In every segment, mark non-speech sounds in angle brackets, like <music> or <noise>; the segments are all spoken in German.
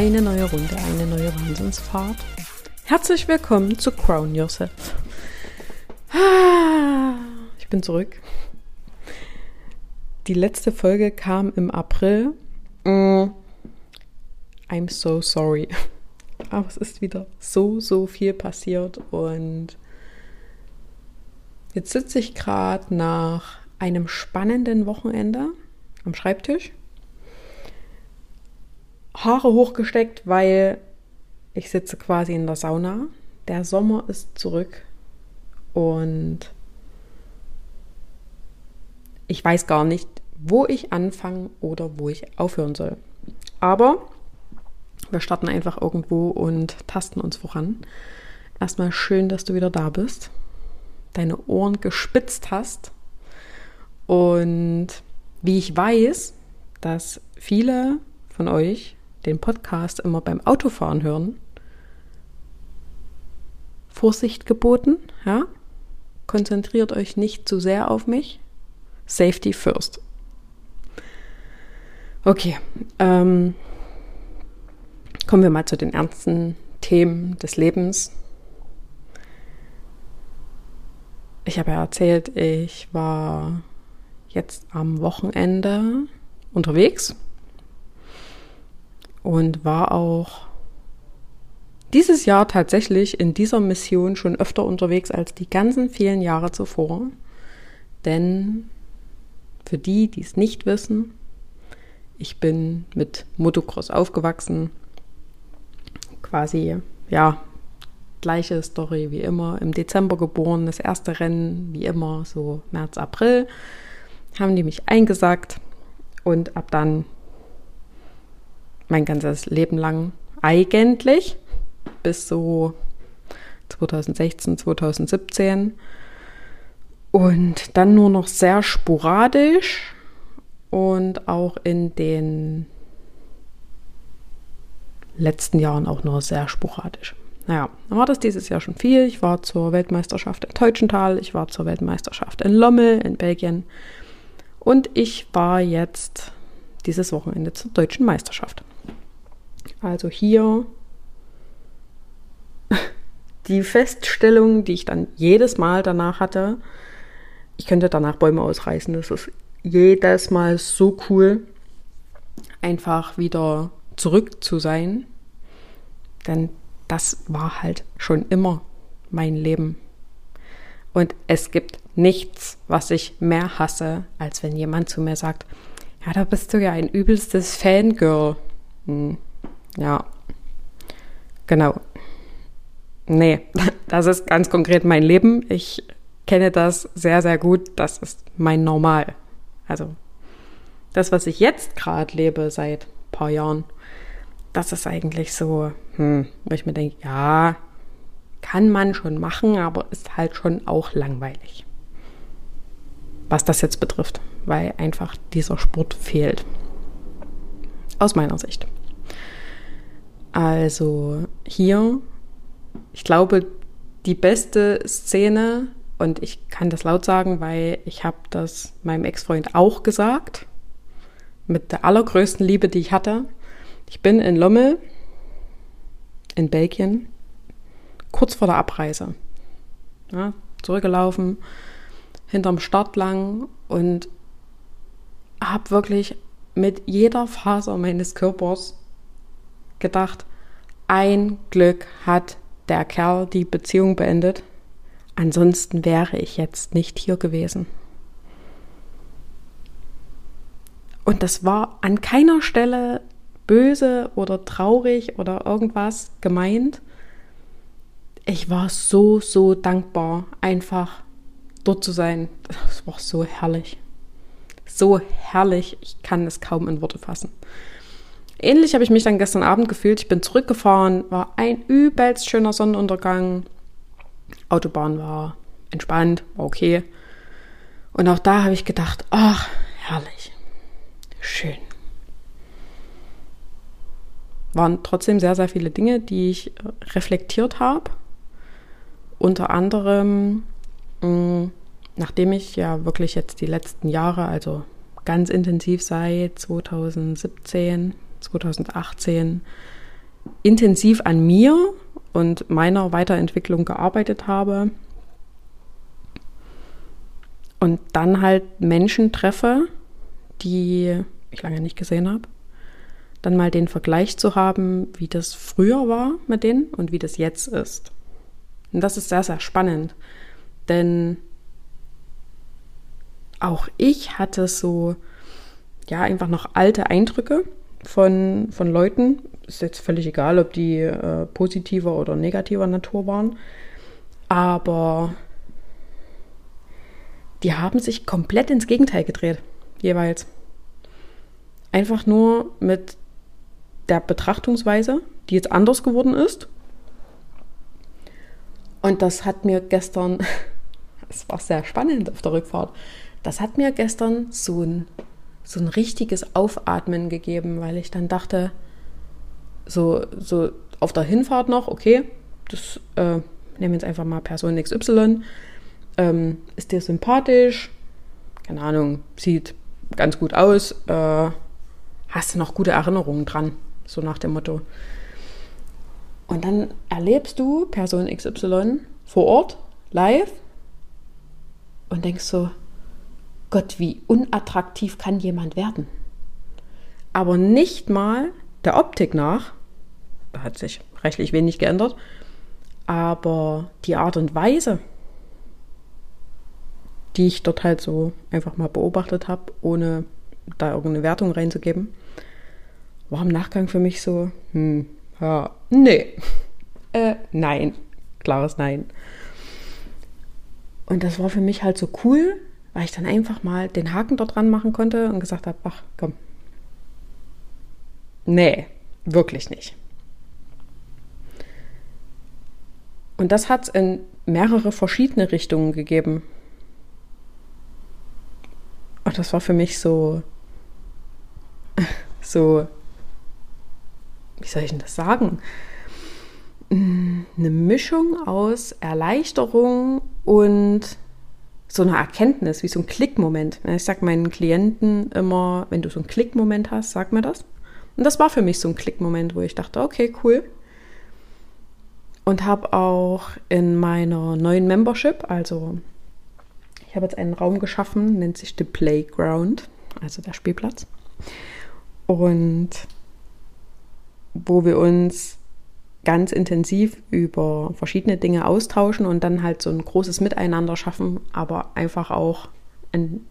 Eine neue Runde, eine neue Wahnsinnsfahrt. Herzlich willkommen zu Crown Yourself. Ich bin zurück. Die letzte Folge kam im April. Mm. I'm so sorry. <laughs> Aber es ist wieder so, so viel passiert und jetzt sitze ich gerade nach einem spannenden Wochenende am Schreibtisch. Haare hochgesteckt, weil ich sitze quasi in der Sauna. Der Sommer ist zurück und ich weiß gar nicht, wo ich anfangen oder wo ich aufhören soll. Aber wir starten einfach irgendwo und tasten uns voran. Erstmal schön, dass du wieder da bist, deine Ohren gespitzt hast und wie ich weiß, dass viele von euch den Podcast immer beim Autofahren hören, Vorsicht geboten, ja? Konzentriert euch nicht zu sehr auf mich. Safety first. Okay, ähm, kommen wir mal zu den ernsten Themen des Lebens. Ich habe ja erzählt, ich war jetzt am Wochenende unterwegs und war auch dieses Jahr tatsächlich in dieser Mission schon öfter unterwegs als die ganzen vielen Jahre zuvor. Denn für die, die es nicht wissen, ich bin mit Motocross aufgewachsen. Quasi, ja, gleiche Story wie immer. Im Dezember geboren, das erste Rennen wie immer, so März, April haben die mich eingesackt und ab dann mein ganzes Leben lang eigentlich bis so 2016, 2017 und dann nur noch sehr sporadisch und auch in den letzten Jahren auch nur sehr sporadisch. Naja, dann war das dieses Jahr schon viel. Ich war zur Weltmeisterschaft in Teutschenthal, ich war zur Weltmeisterschaft in Lommel in Belgien und ich war jetzt dieses Wochenende zur deutschen Meisterschaft. Also hier die Feststellung, die ich dann jedes Mal danach hatte, ich könnte danach Bäume ausreißen. Das ist jedes Mal so cool, einfach wieder zurück zu sein. Denn das war halt schon immer mein Leben. Und es gibt nichts, was ich mehr hasse, als wenn jemand zu mir sagt, ja, da bist du ja ein übelstes Fangirl. Hm, ja, genau. Nee, <laughs> das ist ganz konkret mein Leben. Ich kenne das sehr, sehr gut. Das ist mein Normal. Also das, was ich jetzt gerade lebe seit ein paar Jahren, das ist eigentlich so, hm, wo ich mir denke, ja, kann man schon machen, aber ist halt schon auch langweilig. Was das jetzt betrifft, weil einfach dieser Sport fehlt. Aus meiner Sicht. Also hier, ich glaube, die beste Szene, und ich kann das laut sagen, weil ich habe das meinem Ex-Freund auch gesagt, mit der allergrößten Liebe, die ich hatte. Ich bin in Lommel in Belgien kurz vor der Abreise. Ja, zurückgelaufen, hinterm Start lang und habe wirklich mit jeder Faser meines Körpers gedacht, ein Glück hat der Kerl die Beziehung beendet. Ansonsten wäre ich jetzt nicht hier gewesen. Und das war an keiner Stelle böse oder traurig oder irgendwas gemeint, ich war so, so dankbar, einfach dort zu sein. Das war so herrlich. So herrlich, ich kann es kaum in Worte fassen. Ähnlich habe ich mich dann gestern Abend gefühlt. Ich bin zurückgefahren, war ein übelst schöner Sonnenuntergang. Autobahn war entspannt, war okay. Und auch da habe ich gedacht, ach, herrlich, schön. Waren trotzdem sehr, sehr viele Dinge, die ich reflektiert habe unter anderem, mm, nachdem ich ja wirklich jetzt die letzten Jahre, also ganz intensiv seit 2017, 2018, intensiv an mir und meiner Weiterentwicklung gearbeitet habe. Und dann halt Menschen treffe, die ich lange nicht gesehen habe, dann mal den Vergleich zu haben, wie das früher war mit denen und wie das jetzt ist. Und das ist sehr, sehr spannend, denn auch ich hatte so, ja, einfach noch alte Eindrücke von, von Leuten. Ist jetzt völlig egal, ob die äh, positiver oder negativer Natur waren. Aber die haben sich komplett ins Gegenteil gedreht, jeweils. Einfach nur mit der Betrachtungsweise, die jetzt anders geworden ist. Und das hat mir gestern, <laughs> es war sehr spannend auf der Rückfahrt, das hat mir gestern so ein, so ein richtiges Aufatmen gegeben, weil ich dann dachte, so, so auf der Hinfahrt noch, okay, das äh, nehmen wir jetzt einfach mal Person XY, ähm, ist dir sympathisch, keine Ahnung, sieht ganz gut aus, äh, hast du noch gute Erinnerungen dran, so nach dem Motto. Und dann erlebst du Person XY vor Ort, live, und denkst so, Gott, wie unattraktiv kann jemand werden? Aber nicht mal der Optik nach, da hat sich rechtlich wenig geändert, aber die Art und Weise, die ich dort halt so einfach mal beobachtet habe, ohne da irgendeine Wertung reinzugeben, war im Nachgang für mich so, hm, ja, nee, <laughs> äh, nein, klares Nein. Und das war für mich halt so cool, weil ich dann einfach mal den Haken dort dran machen konnte und gesagt habe, ach komm, nee, wirklich nicht. Und das hat es in mehrere verschiedene Richtungen gegeben. Und das war für mich so, <laughs> so, wie soll ich denn das sagen? Eine Mischung aus Erleichterung und so eine Erkenntnis, wie so ein Klickmoment. Ich sage meinen Klienten immer, wenn du so einen Klickmoment hast, sag mir das. Und das war für mich so ein Klickmoment, wo ich dachte, okay, cool. Und habe auch in meiner neuen Membership, also ich habe jetzt einen Raum geschaffen, nennt sich The Playground, also der Spielplatz. Und wo wir uns ganz intensiv über verschiedene Dinge austauschen und dann halt so ein großes Miteinander schaffen, aber einfach auch ein,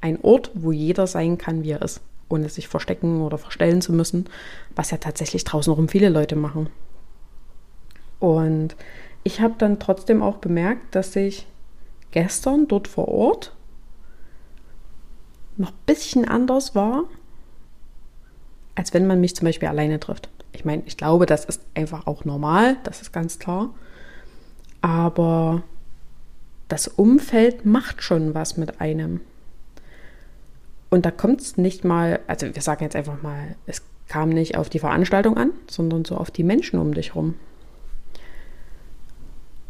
ein Ort, wo jeder sein kann, wie er ist, ohne sich verstecken oder verstellen zu müssen, was ja tatsächlich draußen rum viele Leute machen. Und ich habe dann trotzdem auch bemerkt, dass ich gestern dort vor Ort noch ein bisschen anders war, als wenn man mich zum Beispiel alleine trifft. Ich meine, ich glaube, das ist einfach auch normal, das ist ganz klar. Aber das Umfeld macht schon was mit einem. Und da kommt es nicht mal, also wir sagen jetzt einfach mal, es kam nicht auf die Veranstaltung an, sondern so auf die Menschen um dich rum.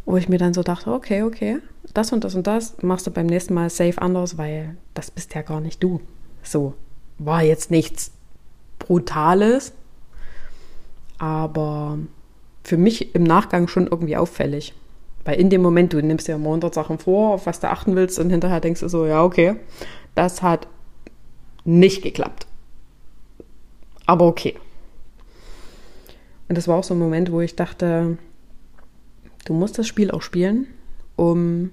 Wo ich mir dann so dachte, okay, okay, das und das und das machst du beim nächsten Mal safe anders, weil das bist ja gar nicht du. So, war jetzt nichts Brutales, aber für mich im Nachgang schon irgendwie auffällig. Weil in dem Moment, du nimmst dir immer 100 Sachen vor, auf was du achten willst und hinterher denkst du so, ja, okay, das hat nicht geklappt. Aber okay. Und das war auch so ein Moment, wo ich dachte, du musst das Spiel auch spielen, um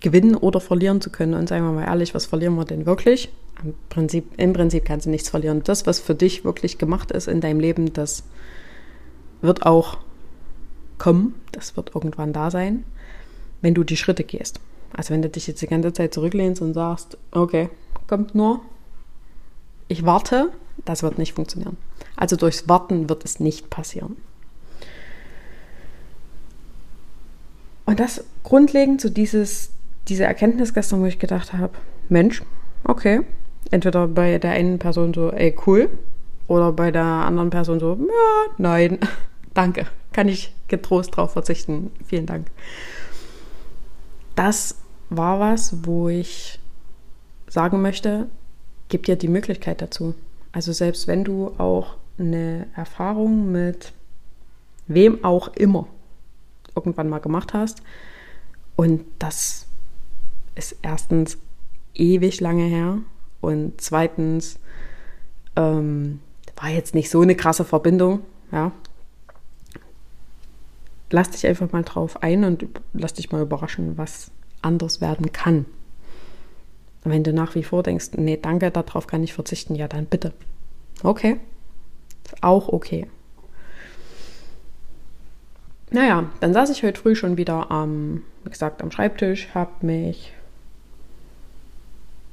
gewinnen oder verlieren zu können. Und sagen wir mal ehrlich, was verlieren wir denn wirklich? Im Prinzip, Im Prinzip kannst du nichts verlieren. Das, was für dich wirklich gemacht ist in deinem Leben, das wird auch kommen, das wird irgendwann da sein, wenn du die Schritte gehst. Also wenn du dich jetzt die ganze Zeit zurücklehnst und sagst, okay, kommt nur, ich warte, das wird nicht funktionieren. Also durchs Warten wird es nicht passieren. Und das grundlegend so dieses, diese Erkenntnis gestern, wo ich gedacht habe, Mensch, okay, entweder bei der einen Person so, ey, cool, oder bei der anderen Person so, ja, nein. Danke. Kann ich getrost drauf verzichten. Vielen Dank. Das war was, wo ich sagen möchte, gib dir die Möglichkeit dazu. Also selbst wenn du auch eine Erfahrung mit wem auch immer irgendwann mal gemacht hast. Und das ist erstens ewig lange her und zweitens ähm, war jetzt nicht so eine krasse Verbindung. Ja. Lass dich einfach mal drauf ein und lass dich mal überraschen, was anders werden kann. Wenn du nach wie vor denkst, nee, danke, darauf kann ich verzichten, ja, dann bitte. Okay. Auch okay. Naja, dann saß ich heute früh schon wieder am, wie gesagt, am Schreibtisch, habe mich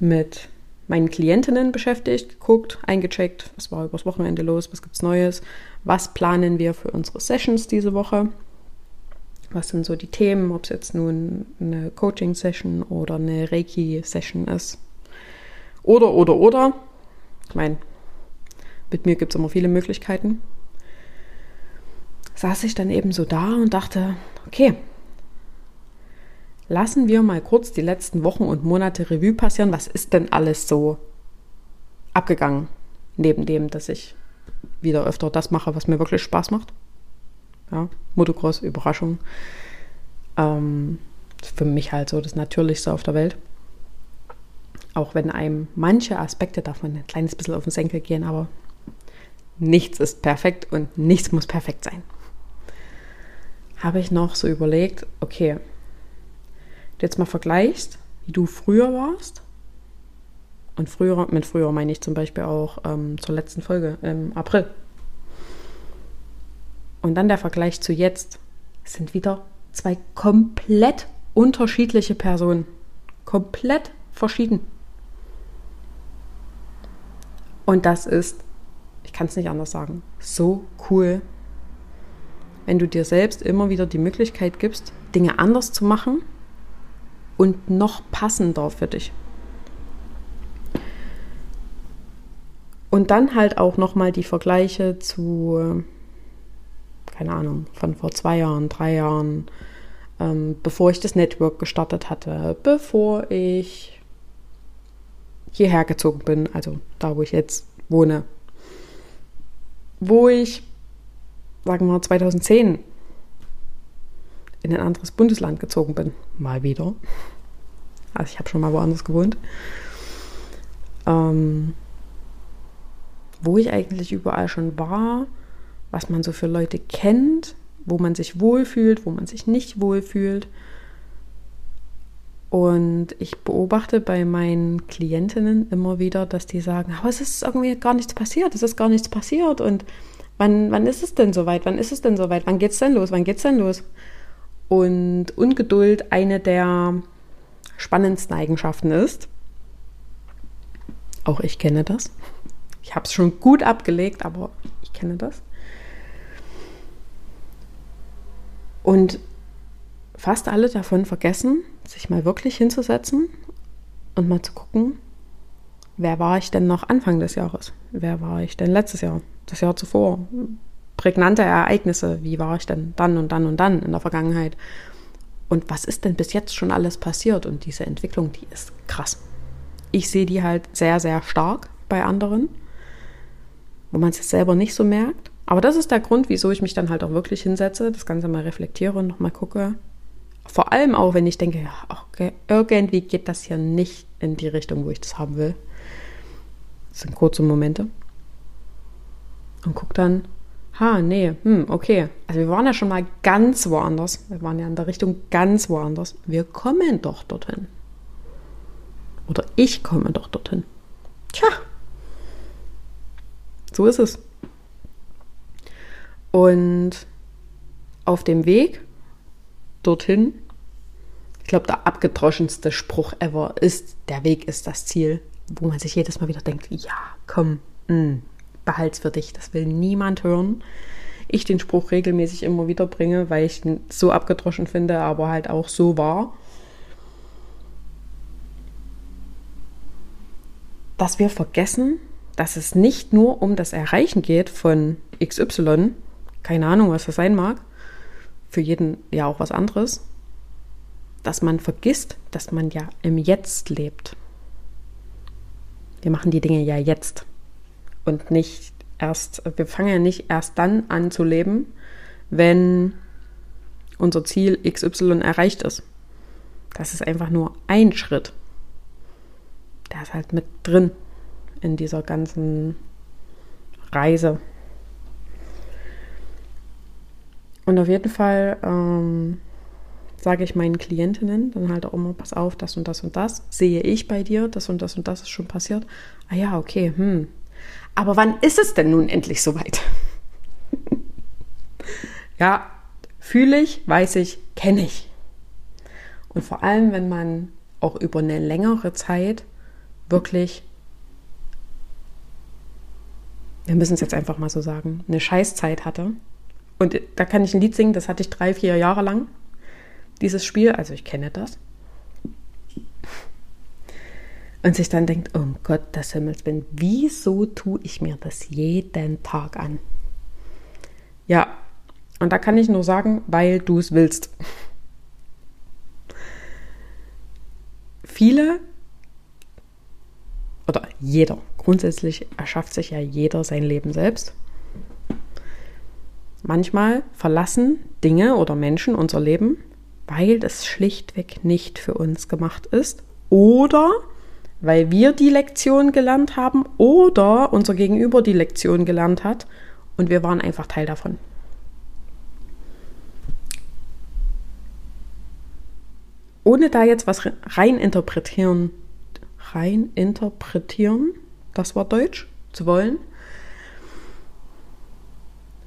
mit meinen Klientinnen beschäftigt, geguckt, eingecheckt, was war übers Wochenende los, was gibt's Neues, was planen wir für unsere Sessions diese Woche, was sind so die Themen, ob es jetzt nun eine Coaching-Session oder eine Reiki-Session ist. Oder, oder, oder. Ich meine, mit mir gibt es immer viele Möglichkeiten. Saß ich dann eben so da und dachte, okay, lassen wir mal kurz die letzten Wochen und Monate Revue passieren. Was ist denn alles so abgegangen? Neben dem, dass ich wieder öfter das mache, was mir wirklich Spaß macht. Ja, Motocross, Überraschung. Ähm, für mich halt so das Natürlichste auf der Welt. Auch wenn einem manche Aspekte davon ein kleines bisschen auf den Senkel gehen, aber nichts ist perfekt und nichts muss perfekt sein. Habe ich noch so überlegt, okay, du jetzt mal vergleichst, wie du früher warst. Und früher, mit früher meine ich zum Beispiel auch ähm, zur letzten Folge im April. Und dann der Vergleich zu jetzt. Sind wieder zwei komplett unterschiedliche Personen. Komplett verschieden. Und das ist ich kann es nicht anders sagen, so cool, wenn du dir selbst immer wieder die Möglichkeit gibst, Dinge anders zu machen und noch passender für dich. Und dann halt auch nochmal die Vergleiche zu, keine Ahnung, von vor zwei Jahren, drei Jahren, ähm, bevor ich das Network gestartet hatte, bevor ich hierher gezogen bin, also da, wo ich jetzt wohne, wo ich, sagen wir mal, 2010 in ein anderes Bundesland gezogen bin. Mal wieder. Also ich habe schon mal woanders gewohnt. Ähm, wo ich eigentlich überall schon war, was man so für Leute kennt, wo man sich wohlfühlt, wo man sich nicht wohlfühlt. Und ich beobachte bei meinen Klientinnen immer wieder, dass die sagen, aber es ist irgendwie gar nichts passiert, es ist gar nichts passiert. Und wann, wann ist es denn soweit? Wann ist es denn soweit? Wann geht's denn los? Wann geht's denn los? Und Ungeduld eine der spannendsten Eigenschaften ist. Auch ich kenne das. Ich habe es schon gut abgelegt, aber ich kenne das. Und fast alle davon vergessen, sich mal wirklich hinzusetzen und mal zu gucken, wer war ich denn noch Anfang des Jahres? Wer war ich denn letztes Jahr? Das Jahr zuvor? Prägnante Ereignisse, wie war ich denn dann und dann und dann in der Vergangenheit? Und was ist denn bis jetzt schon alles passiert? Und diese Entwicklung, die ist krass. Ich sehe die halt sehr, sehr stark bei anderen, wo man es selber nicht so merkt. Aber das ist der Grund, wieso ich mich dann halt auch wirklich hinsetze, das Ganze mal reflektiere und nochmal gucke, vor allem auch, wenn ich denke, ja, okay, irgendwie geht das hier nicht in die Richtung, wo ich das haben will. Das sind kurze Momente. Und guck dann, ha, nee, hm, okay. Also wir waren ja schon mal ganz woanders. Wir waren ja in der Richtung ganz woanders. Wir kommen doch dorthin. Oder ich komme doch dorthin. Tja. So ist es. Und auf dem Weg dorthin. Ich glaube, der abgedroschenste Spruch ever ist, der Weg ist das Ziel, wo man sich jedes Mal wieder denkt, ja, komm, mm, behalt's für dich, das will niemand hören. Ich den Spruch regelmäßig immer wieder bringe, weil ich ihn so abgedroschen finde, aber halt auch so wahr. Dass wir vergessen, dass es nicht nur um das Erreichen geht von XY, keine Ahnung, was das sein mag, für jeden ja auch was anderes, dass man vergisst, dass man ja im Jetzt lebt. Wir machen die Dinge ja jetzt und nicht erst, wir fangen ja nicht erst dann an zu leben, wenn unser Ziel XY erreicht ist. Das ist einfach nur ein Schritt. Der ist halt mit drin in dieser ganzen Reise. Und auf jeden Fall ähm, sage ich meinen Klientinnen dann halt auch immer, pass auf, das und das und das sehe ich bei dir, das und das und das ist schon passiert. Ah ja, okay, hm. Aber wann ist es denn nun endlich soweit? <laughs> ja, fühle ich, weiß ich, kenne ich. Und vor allem, wenn man auch über eine längere Zeit wirklich, wir müssen es jetzt einfach mal so sagen, eine Scheißzeit hatte. Und da kann ich ein Lied singen, das hatte ich drei, vier Jahre lang dieses Spiel, also ich kenne das. Und sich dann denkt, um Gott des Himmels Willen, wieso tue ich mir das jeden Tag an? Ja, und da kann ich nur sagen, weil du es willst. Viele oder jeder, grundsätzlich erschafft sich ja jeder sein Leben selbst. Manchmal verlassen Dinge oder Menschen unser Leben, weil das schlichtweg nicht für uns gemacht ist oder weil wir die Lektion gelernt haben oder unser Gegenüber die Lektion gelernt hat und wir waren einfach Teil davon. Ohne da jetzt was rein interpretieren, rein interpretieren, das war Deutsch, zu wollen,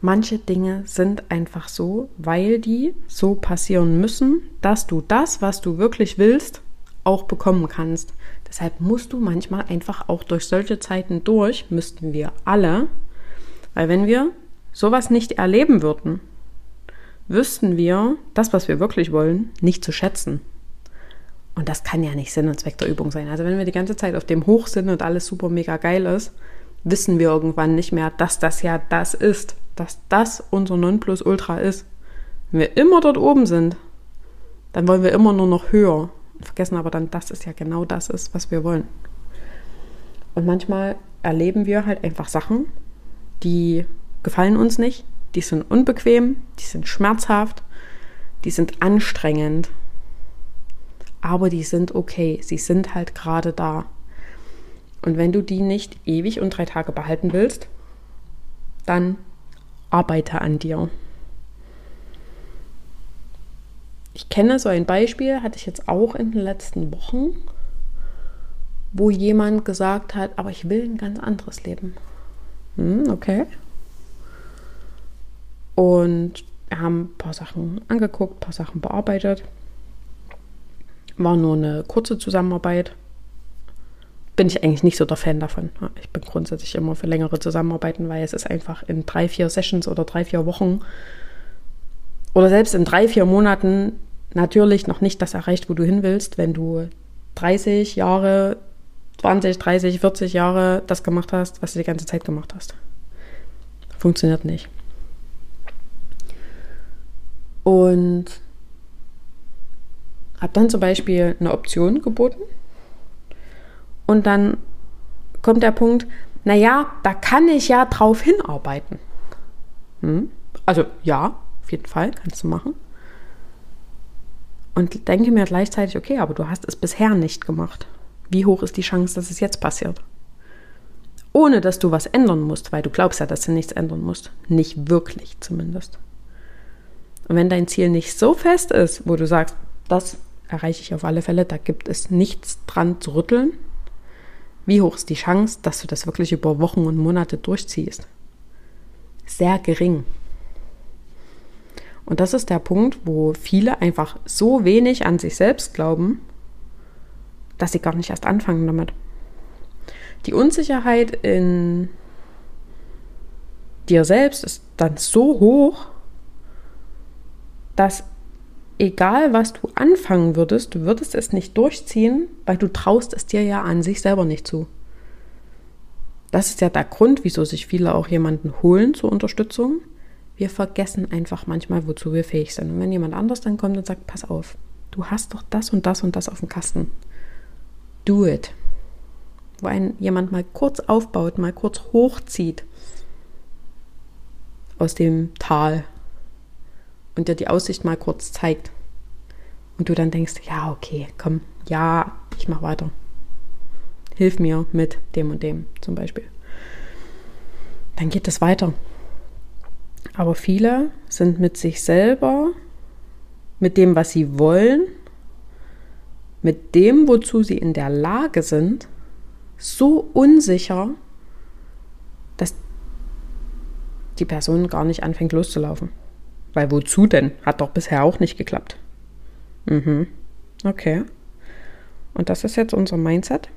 Manche Dinge sind einfach so, weil die so passieren müssen, dass du das, was du wirklich willst, auch bekommen kannst. Deshalb musst du manchmal einfach auch durch solche Zeiten durch, müssten wir alle, weil wenn wir sowas nicht erleben würden, wüssten wir das, was wir wirklich wollen, nicht zu schätzen. Und das kann ja nicht Sinn und Zweck der Übung sein. Also wenn wir die ganze Zeit auf dem Hoch sind und alles super mega geil ist, wissen wir irgendwann nicht mehr, dass das ja das ist, dass das unser Nonplusultra ist. Wenn wir immer dort oben sind, dann wollen wir immer nur noch höher vergessen aber dann, dass es ja genau das ist, was wir wollen. Und manchmal erleben wir halt einfach Sachen, die gefallen uns nicht, die sind unbequem, die sind schmerzhaft, die sind anstrengend, aber die sind okay, sie sind halt gerade da. Und wenn du die nicht ewig und drei Tage behalten willst, dann arbeite an dir. Ich kenne so ein Beispiel, hatte ich jetzt auch in den letzten Wochen, wo jemand gesagt hat, aber ich will ein ganz anderes Leben. Hm, okay. Und wir haben ein paar Sachen angeguckt, ein paar Sachen bearbeitet. War nur eine kurze Zusammenarbeit bin ich eigentlich nicht so der Fan davon. Ich bin grundsätzlich immer für längere Zusammenarbeiten, weil es ist einfach in drei, vier Sessions oder drei, vier Wochen oder selbst in drei, vier Monaten natürlich noch nicht das erreicht, wo du hin willst, wenn du 30 Jahre, 20, 30, 40 Jahre das gemacht hast, was du die ganze Zeit gemacht hast. Funktioniert nicht. Und habe dann zum Beispiel eine Option geboten und dann kommt der Punkt, naja, da kann ich ja drauf hinarbeiten. Hm? Also ja, auf jeden Fall kannst du machen. Und denke mir gleichzeitig, okay, aber du hast es bisher nicht gemacht. Wie hoch ist die Chance, dass es jetzt passiert? Ohne dass du was ändern musst, weil du glaubst ja, dass du nichts ändern musst. Nicht wirklich zumindest. Und wenn dein Ziel nicht so fest ist, wo du sagst, das erreiche ich auf alle Fälle, da gibt es nichts dran zu rütteln, wie hoch ist die Chance, dass du das wirklich über Wochen und Monate durchziehst? Sehr gering. Und das ist der Punkt, wo viele einfach so wenig an sich selbst glauben, dass sie gar nicht erst anfangen damit. Die Unsicherheit in dir selbst ist dann so hoch, dass egal was du anfangen würdest, du würdest es nicht durchziehen, weil du traust es dir ja an sich selber nicht zu. Das ist ja der Grund, wieso sich viele auch jemanden holen zur Unterstützung. Wir vergessen einfach manchmal, wozu wir fähig sind. Und wenn jemand anders dann kommt und sagt, pass auf, du hast doch das und das und das auf dem Kasten. Do it. Wo ein jemand mal kurz aufbaut, mal kurz hochzieht aus dem Tal, und dir die Aussicht mal kurz zeigt und du dann denkst, ja, okay, komm, ja, ich mach weiter. Hilf mir mit dem und dem zum Beispiel. Dann geht es weiter. Aber viele sind mit sich selber, mit dem, was sie wollen, mit dem, wozu sie in der Lage sind, so unsicher, dass die Person gar nicht anfängt loszulaufen. Weil wozu denn? Hat doch bisher auch nicht geklappt. Mhm. Okay. Und das ist jetzt unser Mindset.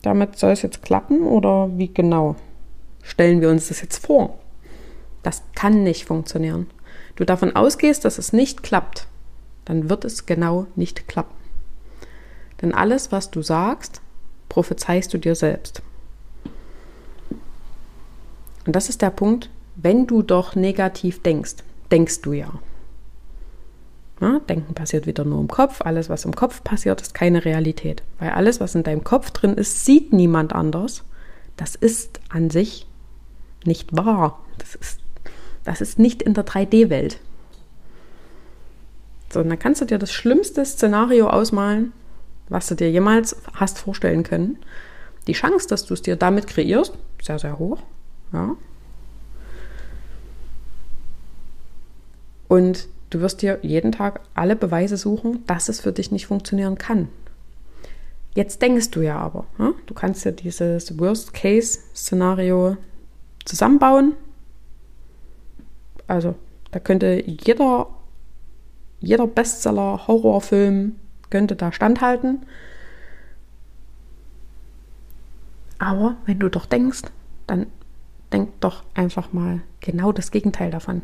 Damit soll es jetzt klappen oder wie genau stellen wir uns das jetzt vor? Das kann nicht funktionieren. Du davon ausgehst, dass es nicht klappt, dann wird es genau nicht klappen. Denn alles, was du sagst, prophezeist du dir selbst. Und das ist der Punkt, wenn du doch negativ denkst, denkst du ja. ja. Denken passiert wieder nur im Kopf. Alles, was im Kopf passiert, ist keine Realität. Weil alles, was in deinem Kopf drin ist, sieht niemand anders. Das ist an sich nicht wahr. Das ist, das ist nicht in der 3D-Welt. So, und dann kannst du dir das schlimmste Szenario ausmalen, was du dir jemals hast vorstellen können. Die Chance, dass du es dir damit kreierst, sehr, sehr hoch. Ja. Und du wirst dir jeden Tag alle Beweise suchen, dass es für dich nicht funktionieren kann. Jetzt denkst du ja aber, ja? du kannst ja dieses Worst-Case-Szenario zusammenbauen. Also da könnte jeder, jeder Bestseller-Horrorfilm könnte da standhalten. Aber wenn du doch denkst, dann denk doch einfach mal genau das Gegenteil davon.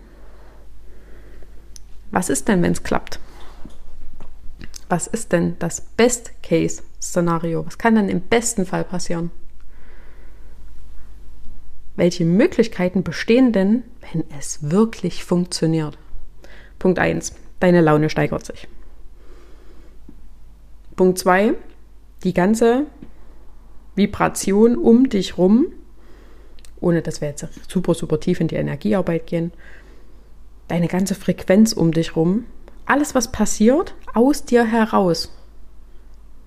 Was ist denn, wenn es klappt? Was ist denn das Best-Case-Szenario? Was kann denn im besten Fall passieren? welche Möglichkeiten bestehen denn, wenn es wirklich funktioniert? Punkt 1. Deine Laune steigert sich. Punkt 2. Die ganze Vibration um dich rum, ohne dass wir jetzt super, super tief in die Energiearbeit gehen, deine ganze Frequenz um dich rum, alles, was passiert, aus dir heraus,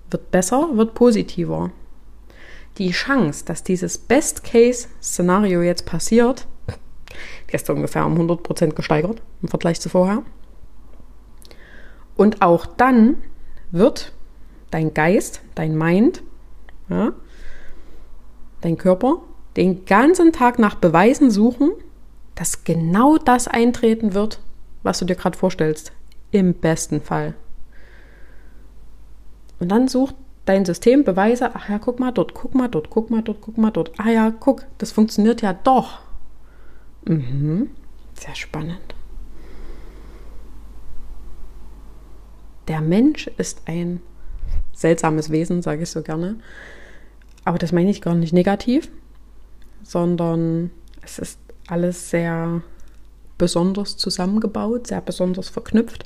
wird besser, wird positiver die Chance, dass dieses Best-Case-Szenario jetzt passiert, die ungefähr um 100% gesteigert im Vergleich zu vorher. Und auch dann wird dein Geist, dein Mind, ja, dein Körper den ganzen Tag nach Beweisen suchen, dass genau das eintreten wird, was du dir gerade vorstellst. Im besten Fall. Und dann sucht dein System Beweise, ach ja, guck mal dort, guck mal dort, guck mal dort, guck mal dort. Ah ja, guck, das funktioniert ja doch. Mhm. Sehr spannend. Der Mensch ist ein seltsames Wesen, sage ich so gerne. Aber das meine ich gar nicht negativ, sondern es ist alles sehr besonders zusammengebaut, sehr besonders verknüpft.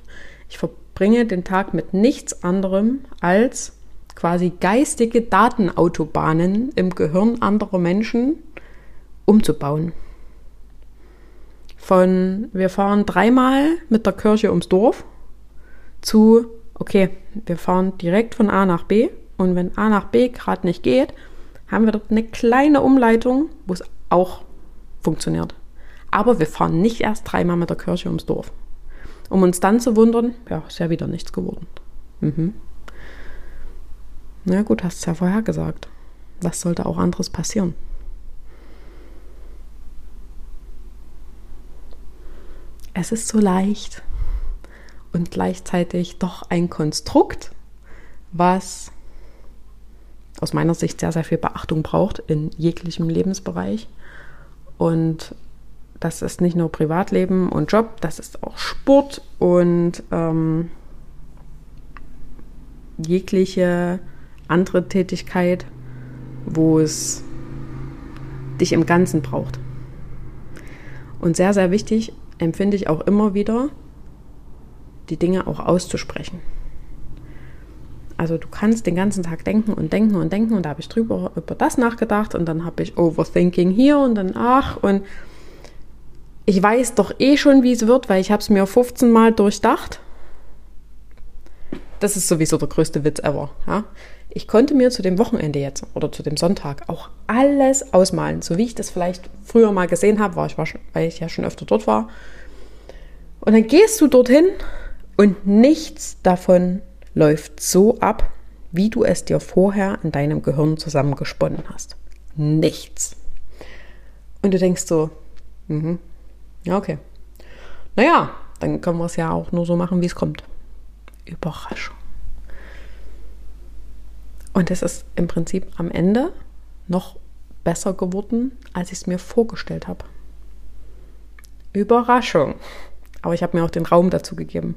Ich verbringe den Tag mit nichts anderem als quasi geistige Datenautobahnen im Gehirn anderer Menschen umzubauen. Von wir fahren dreimal mit der Kirche ums Dorf zu, okay, wir fahren direkt von A nach B und wenn A nach B gerade nicht geht, haben wir dort eine kleine Umleitung, wo es auch funktioniert. Aber wir fahren nicht erst dreimal mit der Kirche ums Dorf. Um uns dann zu wundern, ja, ist ja wieder nichts geworden. Mhm. Na gut, hast es ja vorher gesagt. Was sollte auch anderes passieren? Es ist so leicht und gleichzeitig doch ein Konstrukt, was aus meiner Sicht sehr, sehr viel Beachtung braucht in jeglichem Lebensbereich. Und das ist nicht nur Privatleben und Job, das ist auch Sport und ähm, jegliche andere Tätigkeit, wo es dich im Ganzen braucht. Und sehr, sehr wichtig empfinde ich auch immer wieder, die Dinge auch auszusprechen. Also du kannst den ganzen Tag denken und denken und denken und da habe ich drüber über das nachgedacht und dann habe ich Overthinking hier und dann ach und ich weiß doch eh schon, wie es wird, weil ich habe es mir 15 Mal durchdacht. Das ist sowieso der größte Witz ever. Ja? Ich konnte mir zu dem Wochenende jetzt oder zu dem Sonntag auch alles ausmalen, so wie ich das vielleicht früher mal gesehen habe, war ich, weil ich ja schon öfter dort war. Und dann gehst du dorthin und nichts davon läuft so ab, wie du es dir vorher in deinem Gehirn zusammengesponnen hast. Nichts. Und du denkst so, mhm, ja, okay. Naja, dann können wir es ja auch nur so machen, wie es kommt. Überraschung. Und es ist im Prinzip am Ende noch besser geworden, als ich es mir vorgestellt habe. Überraschung. Aber ich habe mir auch den Raum dazu gegeben.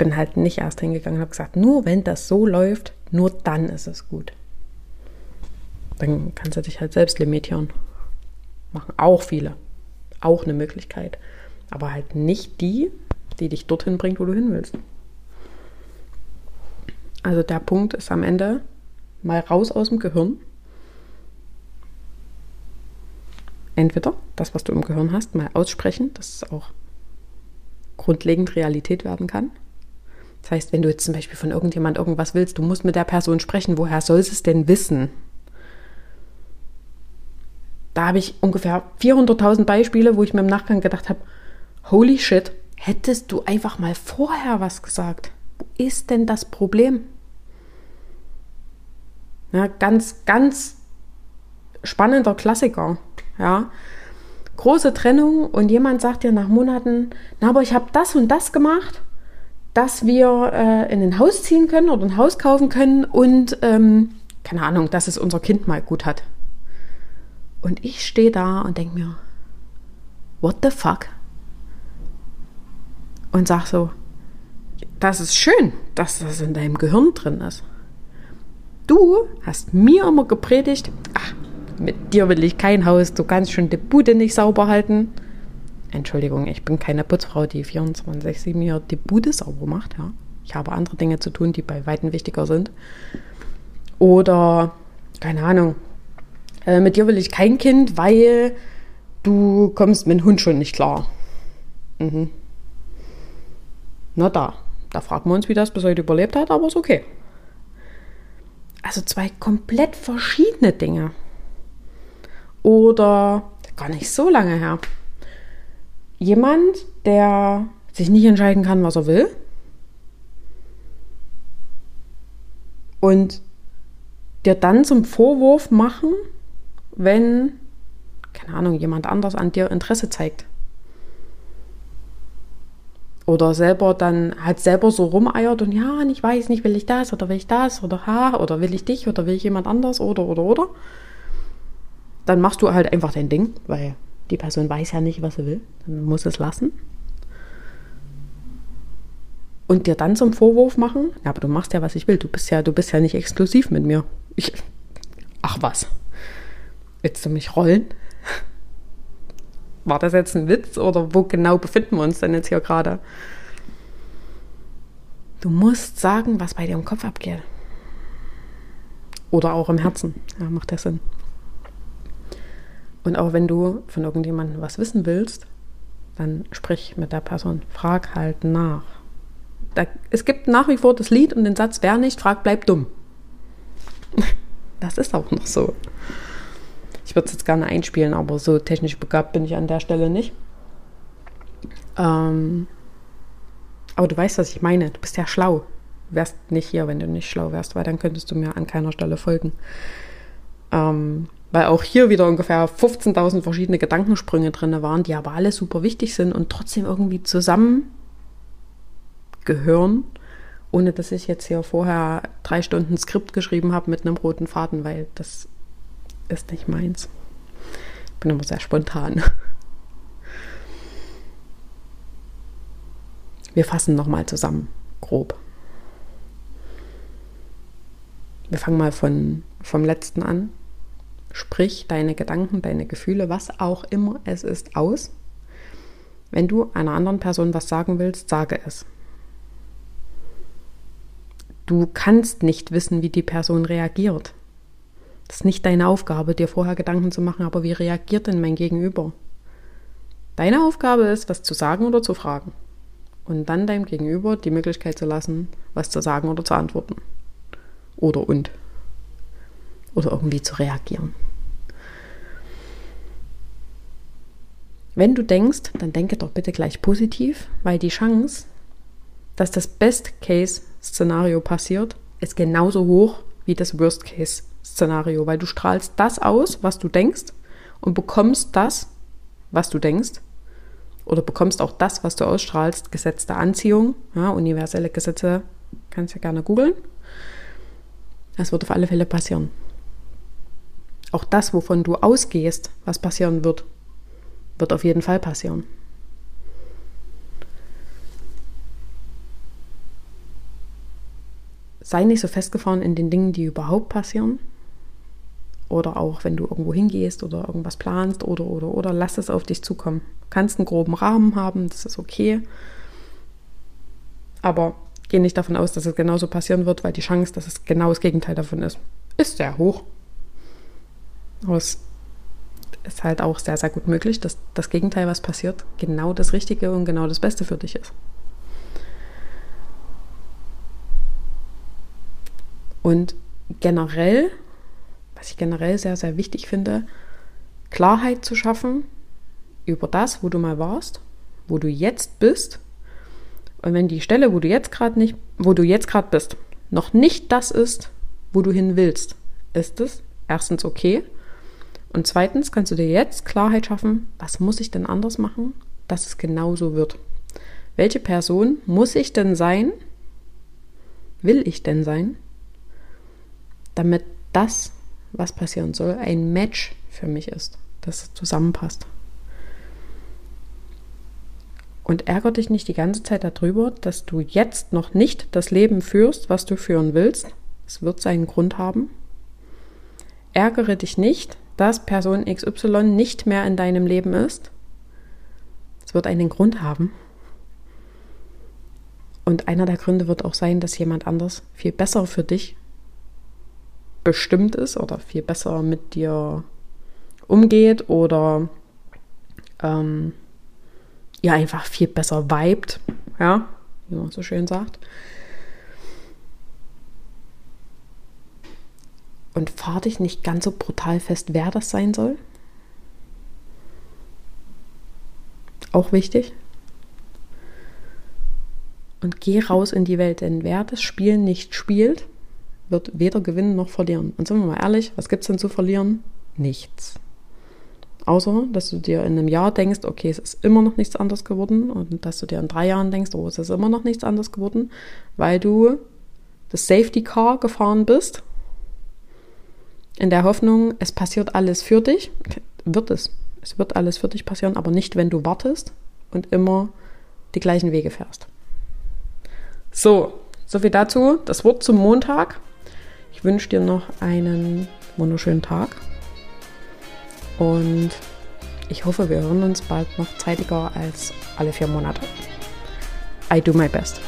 Bin halt nicht erst hingegangen und habe gesagt, nur wenn das so läuft, nur dann ist es gut. Dann kannst du dich halt selbst limitieren. Machen auch viele. Auch eine Möglichkeit. Aber halt nicht die, die dich dorthin bringt, wo du hin willst. Also der Punkt ist am Ende mal raus aus dem Gehirn. Entweder das, was du im Gehirn hast, mal aussprechen, dass es auch grundlegend Realität werden kann. Das heißt, wenn du jetzt zum Beispiel von irgendjemand irgendwas willst, du musst mit der Person sprechen, woher soll es denn wissen? Da habe ich ungefähr 400.000 Beispiele, wo ich mir im Nachgang gedacht habe, holy shit, hättest du einfach mal vorher was gesagt. Wo ist denn das Problem? Ja, ganz, ganz spannender Klassiker. Ja. Große Trennung und jemand sagt dir nach Monaten, na, aber ich habe das und das gemacht, dass wir äh, in ein Haus ziehen können oder ein Haus kaufen können und ähm, keine Ahnung, dass es unser Kind mal gut hat. Und ich stehe da und denke mir, what the fuck? Und sag so, das ist schön, dass das in deinem Gehirn drin ist. Du hast mir immer gepredigt, ach, mit dir will ich kein Haus, du kannst schon die Bude nicht sauber halten. Entschuldigung, ich bin keine Putzfrau, die 24-7 hier die Bude sauber macht. Ja. Ich habe andere Dinge zu tun, die bei Weitem wichtiger sind. Oder, keine Ahnung, äh, mit dir will ich kein Kind, weil du kommst mit dem Hund schon nicht klar. Mhm. Na da, da fragen wir uns, wie das bis heute überlebt hat, aber ist okay. Also zwei komplett verschiedene Dinge. Oder gar nicht so lange her. Jemand, der sich nicht entscheiden kann, was er will. Und dir dann zum Vorwurf machen, wenn, keine Ahnung, jemand anders an dir Interesse zeigt. Oder selber dann halt selber so rumeiert und ja, ich weiß nicht, will ich das oder will ich das oder ha, oder will ich dich oder will ich jemand anders oder oder oder. Dann machst du halt einfach dein Ding, weil die Person weiß ja nicht, was sie will. Dann muss es lassen. Und dir dann zum Vorwurf machen, ja, aber du machst ja, was ich will. Du bist ja, du bist ja nicht exklusiv mit mir. Ich, ach was. Willst du mich rollen? War das jetzt ein Witz oder wo genau befinden wir uns denn jetzt hier gerade? Du musst sagen, was bei dir im Kopf abgeht. Oder auch im Herzen. Ja, macht das Sinn. Und auch wenn du von irgendjemandem was wissen willst, dann sprich mit der Person. Frag halt nach. Da, es gibt nach wie vor das Lied und den Satz, wer nicht fragt, bleibt dumm. <laughs> Das ist auch noch so. Ich würde es jetzt gerne einspielen, aber so technisch begabt bin ich an der Stelle nicht. Ähm, aber du weißt, was ich meine. Du bist ja schlau. Du wärst nicht hier, wenn du nicht schlau wärst, weil dann könntest du mir an keiner Stelle folgen. Ähm, weil auch hier wieder ungefähr 15.000 verschiedene Gedankensprünge drin waren, die aber alle super wichtig sind und trotzdem irgendwie zusammen gehören, ohne dass ich jetzt hier vorher drei Stunden Skript geschrieben habe mit einem roten Faden, weil das ist nicht meins. Ich bin immer sehr spontan. Wir fassen nochmal zusammen, grob. Wir fangen mal von, vom letzten an. Sprich deine Gedanken, deine Gefühle, was auch immer es ist, aus. Wenn du einer anderen Person was sagen willst, sage es. Du kannst nicht wissen, wie die Person reagiert. Das ist nicht deine Aufgabe, dir vorher Gedanken zu machen, aber wie reagiert denn mein Gegenüber? Deine Aufgabe ist, was zu sagen oder zu fragen. Und dann deinem Gegenüber die Möglichkeit zu lassen, was zu sagen oder zu antworten. Oder und. Oder irgendwie zu reagieren. Wenn du denkst, dann denke doch bitte gleich positiv, weil die Chance, dass das Best-Case-Szenario passiert, ist genauso hoch wie das Worst-Case-Szenario, weil du strahlst das aus, was du denkst und bekommst das, was du denkst oder bekommst auch das, was du ausstrahlst, Gesetz der Anziehung, ja, universelle Gesetze, kannst ja gerne googeln. Das wird auf alle Fälle passieren. Auch das, wovon du ausgehst, was passieren wird, wird auf jeden Fall passieren. Sei nicht so festgefahren in den Dingen, die überhaupt passieren. Oder auch wenn du irgendwo hingehst oder irgendwas planst oder oder oder lass es auf dich zukommen. Du kannst einen groben Rahmen haben, das ist okay. Aber geh nicht davon aus, dass es genauso passieren wird, weil die Chance, dass es genau das Gegenteil davon ist, ist sehr hoch. Es ist halt auch sehr, sehr gut möglich, dass das Gegenteil, was passiert, genau das Richtige und genau das Beste für dich ist. Und generell, was ich generell sehr, sehr wichtig finde, Klarheit zu schaffen über das, wo du mal warst, wo du jetzt bist. Und wenn die Stelle, wo du jetzt gerade nicht, wo du jetzt gerade bist, noch nicht das ist, wo du hin willst, ist es erstens okay und zweitens kannst du dir jetzt Klarheit schaffen, was muss ich denn anders machen, dass es genauso wird. Welche Person muss ich denn sein, will ich denn sein, damit das, was passieren soll, ein Match für mich ist, das zusammenpasst. Und ärgere dich nicht die ganze Zeit darüber, dass du jetzt noch nicht das Leben führst, was du führen willst. Es wird seinen Grund haben. Ärgere dich nicht, dass Person XY nicht mehr in deinem Leben ist. Es wird einen Grund haben. Und einer der Gründe wird auch sein, dass jemand anders viel besser für dich bestimmt ist oder viel besser mit dir umgeht oder ähm, ja einfach viel besser vibet, ja, wie man so schön sagt. Und fahr dich nicht ganz so brutal fest, wer das sein soll. Auch wichtig. Und geh raus in die Welt, denn wer das Spiel nicht spielt, wird weder gewinnen noch verlieren. Und sind wir mal ehrlich, was gibt es denn zu verlieren? Nichts. Außer, dass du dir in einem Jahr denkst, okay, es ist immer noch nichts anderes geworden. Und dass du dir in drei Jahren denkst, oh, es ist immer noch nichts anderes geworden, weil du das Safety Car gefahren bist in der Hoffnung, es passiert alles für dich, wird es. Es wird alles für dich passieren, aber nicht, wenn du wartest und immer die gleichen Wege fährst. So, soviel dazu. Das Wort zum Montag. Ich wünsche dir noch einen wunderschönen Tag und ich hoffe, wir hören uns bald noch zeitiger als alle vier Monate. I do my best.